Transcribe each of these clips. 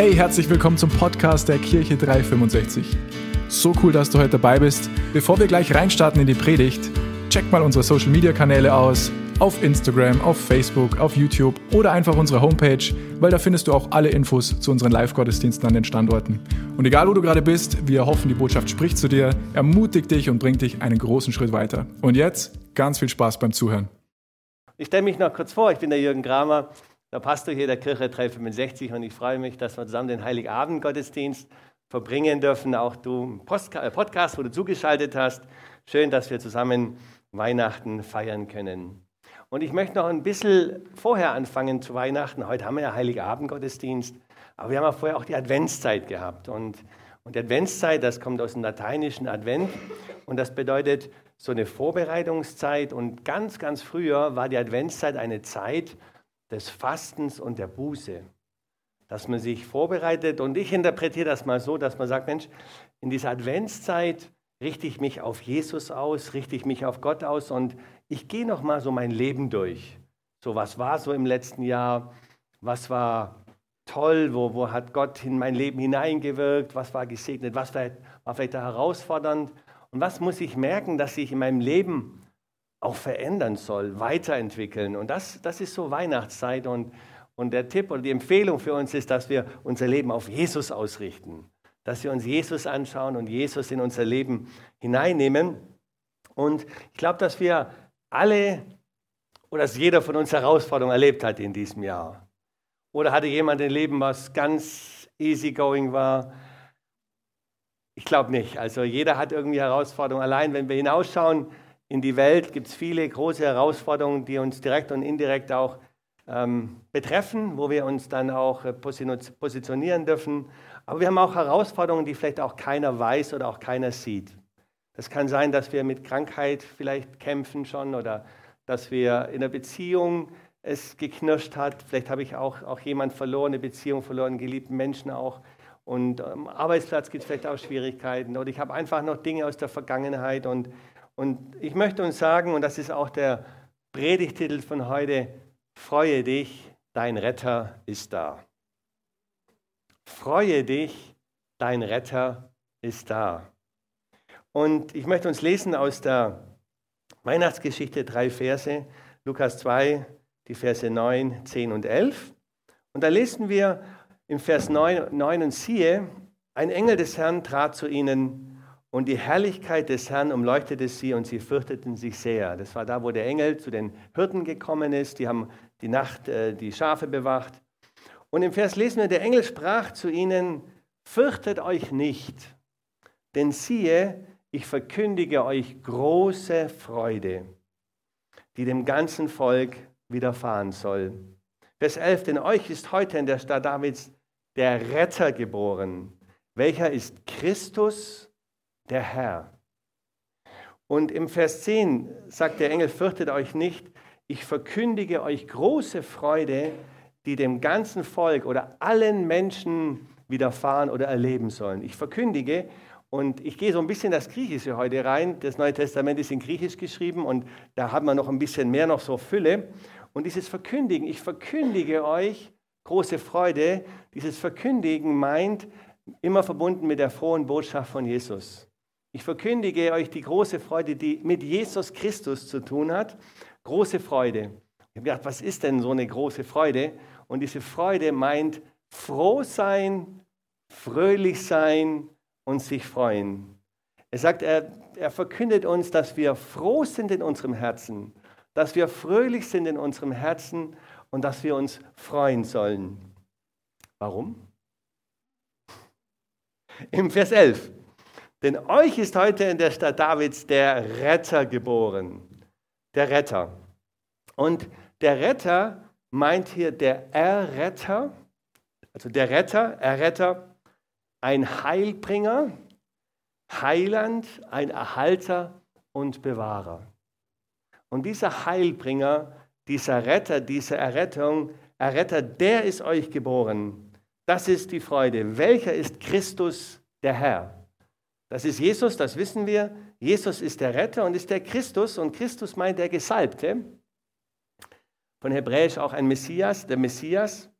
Hey, herzlich willkommen zum Podcast der Kirche 365. So cool, dass du heute dabei bist. Bevor wir gleich reinstarten in die Predigt, check mal unsere Social Media Kanäle aus. Auf Instagram, auf Facebook, auf YouTube oder einfach unsere Homepage, weil da findest du auch alle Infos zu unseren Live-Gottesdiensten an den Standorten. Und egal wo du gerade bist, wir hoffen, die Botschaft spricht zu dir, ermutigt dich und bringt dich einen großen Schritt weiter. Und jetzt ganz viel Spaß beim Zuhören. Ich stelle mich noch kurz vor, ich bin der Jürgen Kramer, der Pastor hier der Kirche 365 und ich freue mich, dass wir zusammen den Heiligabend-Gottesdienst verbringen dürfen. Auch du im äh, Podcast, wo du zugeschaltet hast. Schön, dass wir zusammen Weihnachten feiern können. Und ich möchte noch ein bisschen vorher anfangen zu Weihnachten. Heute haben wir ja Heiligabend-Gottesdienst, aber wir haben ja vorher auch die Adventszeit gehabt. Und, und die Adventszeit, das kommt aus dem lateinischen Advent und das bedeutet so eine Vorbereitungszeit. Und ganz, ganz früher war die Adventszeit eine Zeit des Fastens und der Buße. Dass man sich vorbereitet. Und ich interpretiere das mal so, dass man sagt, Mensch, in dieser Adventszeit richte ich mich auf Jesus aus, richte ich mich auf Gott aus und ich gehe noch mal so mein Leben durch. So was war so im letzten Jahr, was war toll, wo, wo hat Gott in mein Leben hineingewirkt, was war gesegnet, was war, war vielleicht herausfordernd und was muss ich merken, dass ich in meinem Leben auch verändern soll, weiterentwickeln. Und das, das ist so Weihnachtszeit und, und der Tipp oder die Empfehlung für uns ist, dass wir unser Leben auf Jesus ausrichten, dass wir uns Jesus anschauen und Jesus in unser Leben hineinnehmen. Und ich glaube, dass wir alle oder dass jeder von uns Herausforderungen erlebt hat in diesem Jahr. Oder hatte jemand ein Leben, was ganz easygoing war? Ich glaube nicht. Also jeder hat irgendwie Herausforderungen. Allein wenn wir hinausschauen in die Welt, gibt es viele große Herausforderungen, die uns direkt und indirekt auch ähm, betreffen, wo wir uns dann auch äh, positionieren dürfen. Aber wir haben auch Herausforderungen, die vielleicht auch keiner weiß oder auch keiner sieht. Das kann sein, dass wir mit Krankheit vielleicht kämpfen schon oder dass wir in der Beziehung es geknirscht hat. Vielleicht habe ich auch, auch jemand verloren, eine Beziehung verloren, geliebten Menschen auch. Und am Arbeitsplatz gibt es vielleicht auch Schwierigkeiten. Oder ich habe einfach noch Dinge aus der Vergangenheit. Und, und ich möchte uns sagen, und das ist auch der Predigtitel von heute, freue dich, dein Retter ist da. Freue dich, dein Retter ist da. Und ich möchte uns lesen aus der Weihnachtsgeschichte drei Verse, Lukas 2, die Verse 9, 10 und 11. Und da lesen wir im Vers 9, 9 und siehe, ein Engel des Herrn trat zu ihnen und die Herrlichkeit des Herrn umleuchtete sie und sie fürchteten sich sehr. Das war da, wo der Engel zu den Hirten gekommen ist. Die haben die Nacht äh, die Schafe bewacht. Und im Vers lesen wir, der Engel sprach zu ihnen, fürchtet euch nicht, denn siehe, ich verkündige euch große Freude, die dem ganzen Volk widerfahren soll. Vers 11, denn euch ist heute in der Stadt Davids der Retter geboren. Welcher ist Christus, der Herr? Und im Vers 10 sagt der Engel, fürchtet euch nicht, ich verkündige euch große Freude, die dem ganzen Volk oder allen Menschen widerfahren oder erleben sollen. Ich verkündige und ich gehe so ein bisschen das Griechische heute rein. Das Neue Testament ist in Griechisch geschrieben und da hat man noch ein bisschen mehr noch so Fülle. Und dieses Verkündigen, ich verkündige euch große Freude, dieses Verkündigen meint immer verbunden mit der frohen Botschaft von Jesus. Ich verkündige euch die große Freude, die mit Jesus Christus zu tun hat. Große Freude. Ich habe gedacht, was ist denn so eine große Freude? Und diese Freude meint froh sein, fröhlich sein und sich freuen. Er sagt, er, er verkündet uns, dass wir froh sind in unserem Herzen, dass wir fröhlich sind in unserem Herzen und dass wir uns freuen sollen. Warum? Im Vers 11. Denn euch ist heute in der Stadt Davids der Retter geboren. Der Retter. Und der Retter meint hier der Erretter, also der Retter, Erretter, ein Heilbringer, Heiland, ein Erhalter und Bewahrer. Und dieser Heilbringer dieser Retter, diese Errettung, Erretter, der ist euch geboren. Das ist die Freude. Welcher ist Christus, der Herr? Das ist Jesus, das wissen wir. Jesus ist der Retter und ist der Christus und Christus meint der Gesalbte. Von Hebräisch auch ein Messias, der Messias.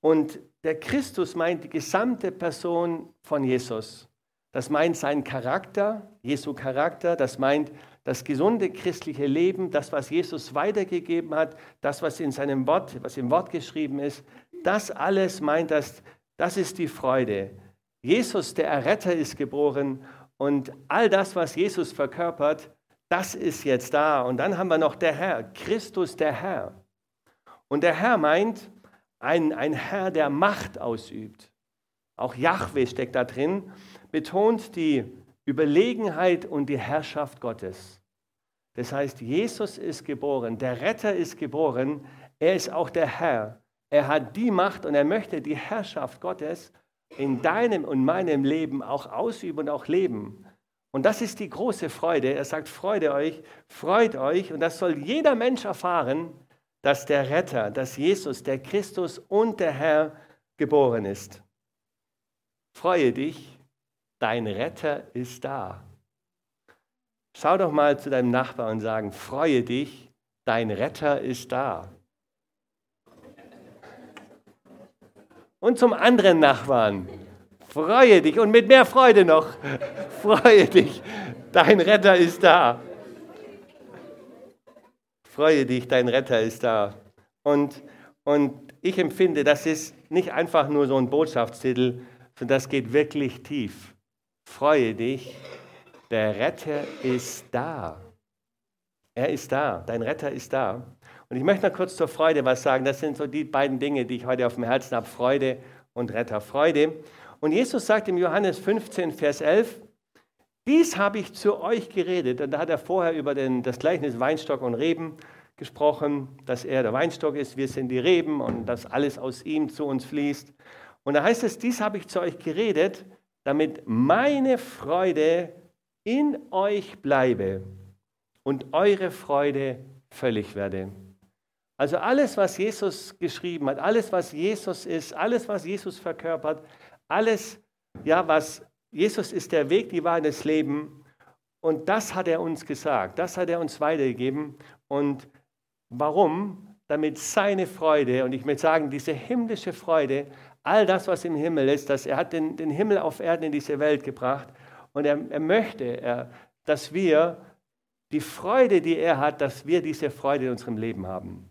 Und der Christus meint die gesamte Person von Jesus. Das meint seinen Charakter, Jesu Charakter, das meint das gesunde christliche Leben, das, was Jesus weitergegeben hat, das, was in seinem Wort, was im Wort geschrieben ist, das alles meint das, das ist die Freude. Jesus, der Erretter, ist geboren und all das, was Jesus verkörpert, das ist jetzt da. Und dann haben wir noch der Herr, Christus der Herr. Und der Herr meint ein, ein Herr, der Macht ausübt. Auch Yahweh steckt da drin, betont die Überlegenheit und die Herrschaft Gottes. Das heißt, Jesus ist geboren, der Retter ist geboren, er ist auch der Herr. Er hat die Macht und er möchte die Herrschaft Gottes in deinem und meinem Leben auch ausüben und auch leben. Und das ist die große Freude. Er sagt, freut euch, freut euch. Und das soll jeder Mensch erfahren, dass der Retter, dass Jesus, der Christus und der Herr geboren ist. Freue dich, dein Retter ist da. Schau doch mal zu deinem Nachbarn und sagen, freue dich, dein Retter ist da. Und zum anderen Nachbarn, freue dich und mit mehr Freude noch, freue dich, dein Retter ist da. Freue dich, dein Retter ist da. Und, und ich empfinde, das ist nicht einfach nur so ein Botschaftstitel, sondern das geht wirklich tief. Freue dich, der Retter ist da. Er ist da, dein Retter ist da. Und ich möchte noch kurz zur Freude was sagen. Das sind so die beiden Dinge, die ich heute auf dem Herzen habe, Freude und Retter. Freude. Und Jesus sagt im Johannes 15, Vers 11, dies habe ich zu euch geredet. Und da hat er vorher über den, das Gleichnis Weinstock und Reben gesprochen, dass er der Weinstock ist, wir sind die Reben und dass alles aus ihm zu uns fließt. Und da heißt es, dies habe ich zu euch geredet, damit meine Freude in euch bleibe und eure Freude völlig werde. Also alles, was Jesus geschrieben hat, alles, was Jesus ist, alles, was Jesus verkörpert, alles, ja, was Jesus ist der Weg, die Wahrheit des Lebens. Und das hat er uns gesagt, das hat er uns weitergegeben. Und warum? Damit seine Freude, und ich möchte sagen, diese himmlische Freude, all das, was im Himmel ist, dass er hat den, den Himmel auf Erden in diese Welt gebracht. Und er, er möchte, er, dass wir die Freude, die er hat, dass wir diese Freude in unserem Leben haben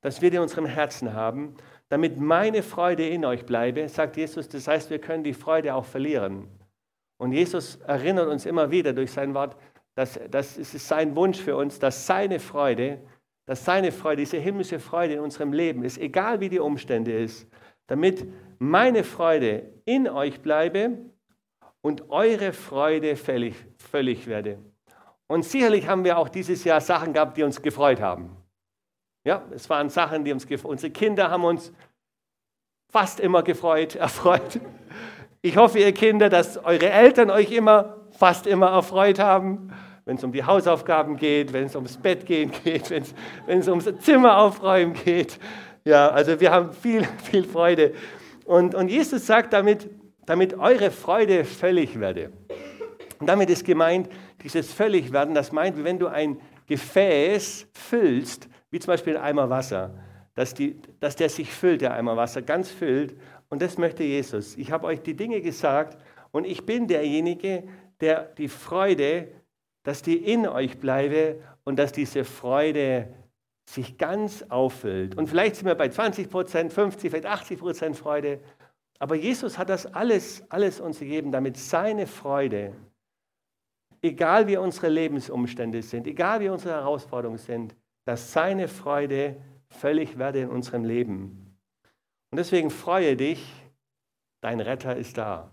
dass wir die in unserem Herzen haben, damit meine Freude in euch bleibe, sagt Jesus. Das heißt, wir können die Freude auch verlieren. Und Jesus erinnert uns immer wieder durch sein Wort, dass, dass es ist sein Wunsch für uns, dass seine Freude, dass seine Freude, diese himmlische Freude in unserem Leben ist, egal wie die Umstände ist, damit meine Freude in euch bleibe und eure Freude völlig, völlig werde. Und sicherlich haben wir auch dieses Jahr Sachen gehabt, die uns gefreut haben. Ja, es waren Sachen, die uns gefreut Unsere Kinder haben uns fast immer gefreut, erfreut. Ich hoffe, ihr Kinder, dass eure Eltern euch immer, fast immer erfreut haben, wenn es um die Hausaufgaben geht, wenn es ums Bett gehen geht, wenn es, ums Zimmer aufräumen geht. Ja, also wir haben viel, viel Freude. Und, und Jesus sagt damit, damit eure Freude völlig werde. Und damit ist gemeint, dieses völlig werden, das meint, wenn du ein Gefäß füllst wie zum Beispiel ein Eimer Wasser, dass, die, dass der sich füllt, der Eimer Wasser, ganz füllt. Und das möchte Jesus. Ich habe euch die Dinge gesagt und ich bin derjenige, der die Freude, dass die in euch bleibe und dass diese Freude sich ganz auffüllt. Und vielleicht sind wir bei 20 Prozent, 50, vielleicht 80 Prozent Freude. Aber Jesus hat das alles, alles uns gegeben, damit seine Freude, egal wie unsere Lebensumstände sind, egal wie unsere Herausforderungen sind, dass seine Freude völlig werde in unserem Leben. Und deswegen freue dich, dein Retter ist da.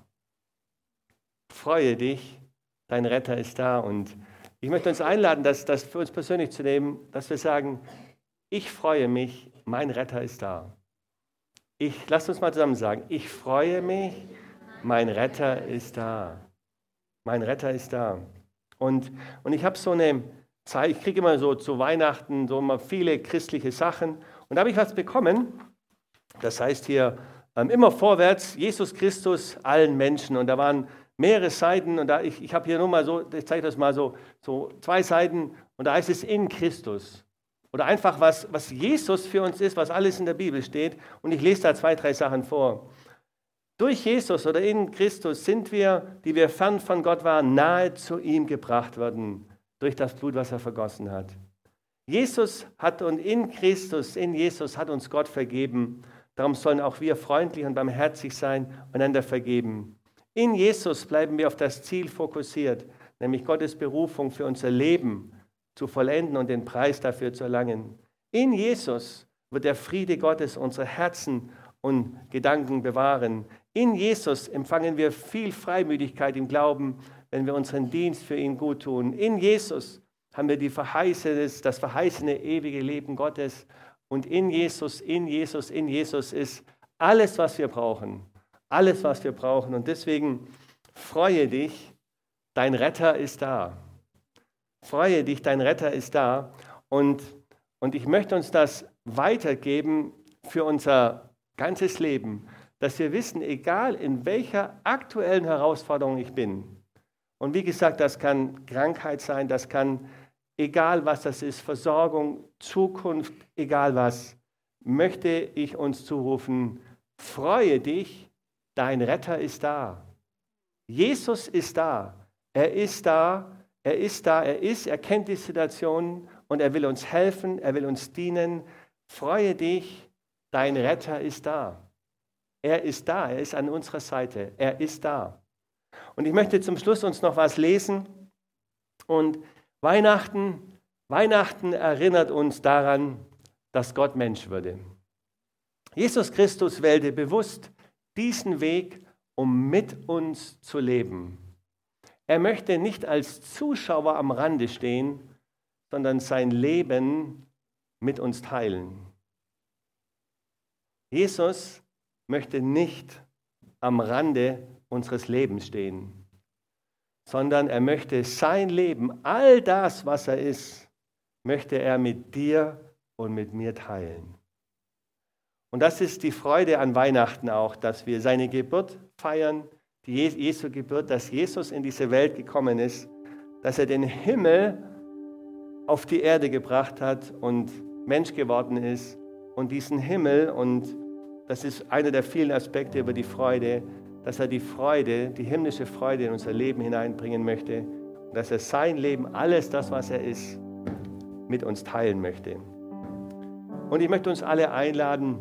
Freue dich, dein Retter ist da. Und ich möchte uns einladen, das, das für uns persönlich zu nehmen, dass wir sagen, ich freue mich, mein Retter ist da. Ich, lasst uns mal zusammen sagen, ich freue mich, mein Retter ist da. Mein Retter ist da. Und, und ich habe so eine, ich kriege immer so zu Weihnachten so immer viele christliche Sachen. Und da habe ich was bekommen. Das heißt hier ähm, immer vorwärts, Jesus Christus allen Menschen. Und da waren mehrere Seiten. Und da, ich, ich habe hier nur mal so, ich zeige das mal so, so zwei Seiten. Und da heißt es in Christus. Oder einfach, was, was Jesus für uns ist, was alles in der Bibel steht. Und ich lese da zwei, drei Sachen vor. Durch Jesus oder in Christus sind wir, die wir fern von Gott waren, nahe zu ihm gebracht worden, durch das Blut, was er vergossen hat. Jesus hat und in Christus, in Jesus hat uns Gott vergeben. Darum sollen auch wir freundlich und barmherzig sein, einander vergeben. In Jesus bleiben wir auf das Ziel fokussiert, nämlich Gottes Berufung für unser Leben zu vollenden und den Preis dafür zu erlangen. In Jesus wird der Friede Gottes unsere Herzen und Gedanken bewahren. In Jesus empfangen wir viel Freimütigkeit im Glauben, wenn wir unseren Dienst für ihn gut tun. In Jesus haben wir die verheißene, das verheißene ewige Leben Gottes. Und in Jesus, in Jesus, in Jesus ist alles, was wir brauchen. Alles, was wir brauchen. Und deswegen freue dich, dein Retter ist da. Freue dich, dein Retter ist da. Und, und ich möchte uns das weitergeben für unser ganzes Leben, dass wir wissen, egal in welcher aktuellen Herausforderung ich bin, und wie gesagt, das kann Krankheit sein, das kann egal was das ist, Versorgung, Zukunft, egal was, möchte ich uns zurufen, freue dich, dein Retter ist da. Jesus ist da. Er ist da, er ist da, er ist, er kennt die Situation und er will uns helfen, er will uns dienen. Freue dich, dein Retter ist da. Er ist da, er ist an unserer Seite, er ist da. Und ich möchte zum Schluss uns noch was lesen und Weihnachten, Weihnachten erinnert uns daran, dass Gott Mensch würde. Jesus Christus wählte bewusst diesen Weg, um mit uns zu leben. Er möchte nicht als Zuschauer am Rande stehen, sondern sein Leben mit uns teilen. Jesus möchte nicht am Rande unseres Lebens stehen sondern er möchte sein Leben, all das, was er ist, möchte er mit dir und mit mir teilen. Und das ist die Freude an Weihnachten auch, dass wir seine Geburt feiern, die Jesu Geburt, dass Jesus in diese Welt gekommen ist, dass er den Himmel auf die Erde gebracht hat und Mensch geworden ist und diesen Himmel, und das ist einer der vielen Aspekte über die Freude, dass er die Freude, die himmlische Freude in unser Leben hineinbringen möchte dass er sein Leben, alles das, was er ist, mit uns teilen möchte. Und ich möchte uns alle einladen,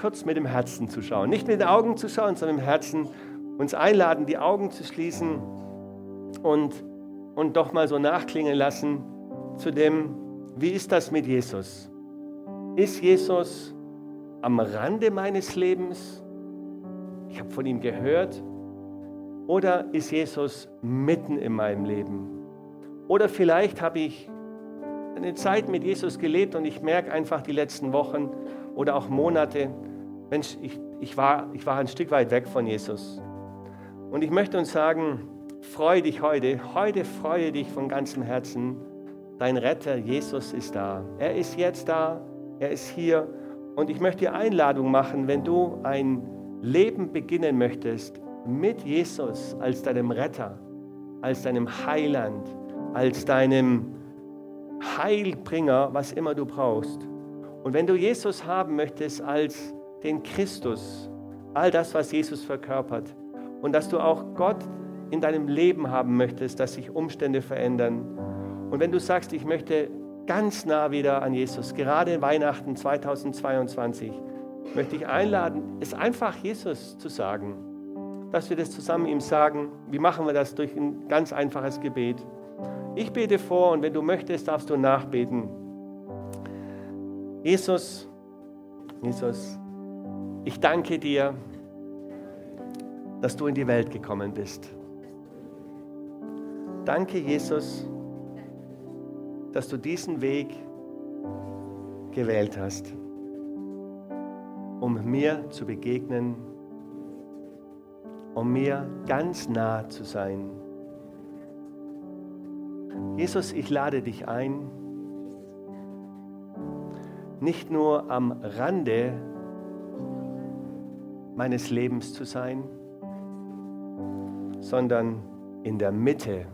kurz mit dem Herzen zu schauen. Nicht mit den Augen zu schauen, sondern dem Herzen. Uns einladen, die Augen zu schließen und, und doch mal so nachklingen lassen zu dem, wie ist das mit Jesus? Ist Jesus am Rande meines Lebens? ich habe von ihm gehört? Oder ist Jesus mitten in meinem Leben? Oder vielleicht habe ich eine Zeit mit Jesus gelebt und ich merke einfach die letzten Wochen oder auch Monate, Mensch, ich, ich, war, ich war ein Stück weit weg von Jesus. Und ich möchte uns sagen, freue dich heute, heute freue dich von ganzem Herzen. Dein Retter, Jesus, ist da. Er ist jetzt da, er ist hier. Und ich möchte dir Einladung machen, wenn du ein Leben beginnen möchtest mit Jesus als deinem Retter, als deinem Heiland, als deinem Heilbringer, was immer du brauchst. Und wenn du Jesus haben möchtest als den Christus, all das, was Jesus verkörpert, und dass du auch Gott in deinem Leben haben möchtest, dass sich Umstände verändern. Und wenn du sagst, ich möchte ganz nah wieder an Jesus, gerade Weihnachten 2022, möchte ich einladen, es einfach Jesus zu sagen, dass wir das zusammen ihm sagen. Wie machen wir das? Durch ein ganz einfaches Gebet. Ich bete vor und wenn du möchtest, darfst du nachbeten. Jesus, Jesus, ich danke dir, dass du in die Welt gekommen bist. Danke, Jesus, dass du diesen Weg gewählt hast um mir zu begegnen, um mir ganz nah zu sein. Jesus, ich lade dich ein, nicht nur am Rande meines Lebens zu sein, sondern in der Mitte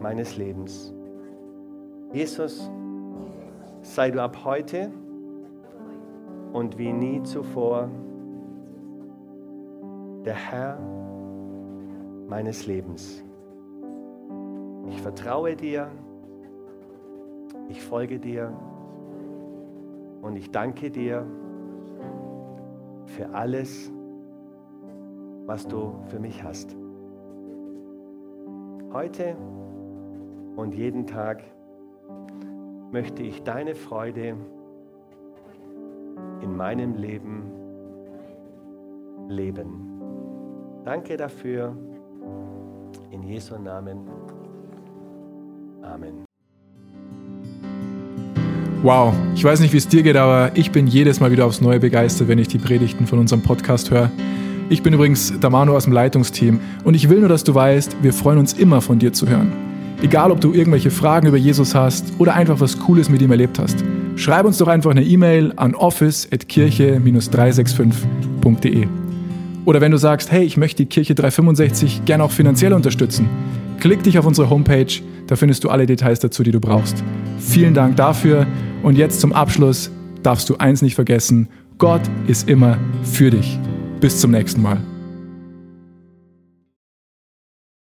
meines Lebens. Jesus, sei du ab heute und wie nie zuvor der Herr meines Lebens. Ich vertraue dir, ich folge dir und ich danke dir für alles, was du für mich hast. Heute und jeden Tag möchte ich deine Freude in meinem Leben leben. Danke dafür. In Jesu Namen. Amen. Wow, ich weiß nicht, wie es dir geht, aber ich bin jedes Mal wieder aufs Neue begeistert, wenn ich die Predigten von unserem Podcast höre. Ich bin übrigens der Manu aus dem Leitungsteam und ich will nur, dass du weißt, wir freuen uns immer von dir zu hören. Egal, ob du irgendwelche Fragen über Jesus hast oder einfach was Cooles mit ihm erlebt hast, schreib uns doch einfach eine E-Mail an office.kirche-365.de. Oder wenn du sagst, hey, ich möchte die Kirche 365 gerne auch finanziell unterstützen, klick dich auf unsere Homepage, da findest du alle Details dazu, die du brauchst. Vielen Dank dafür und jetzt zum Abschluss darfst du eins nicht vergessen, Gott ist immer für dich. Bis zum nächsten Mal.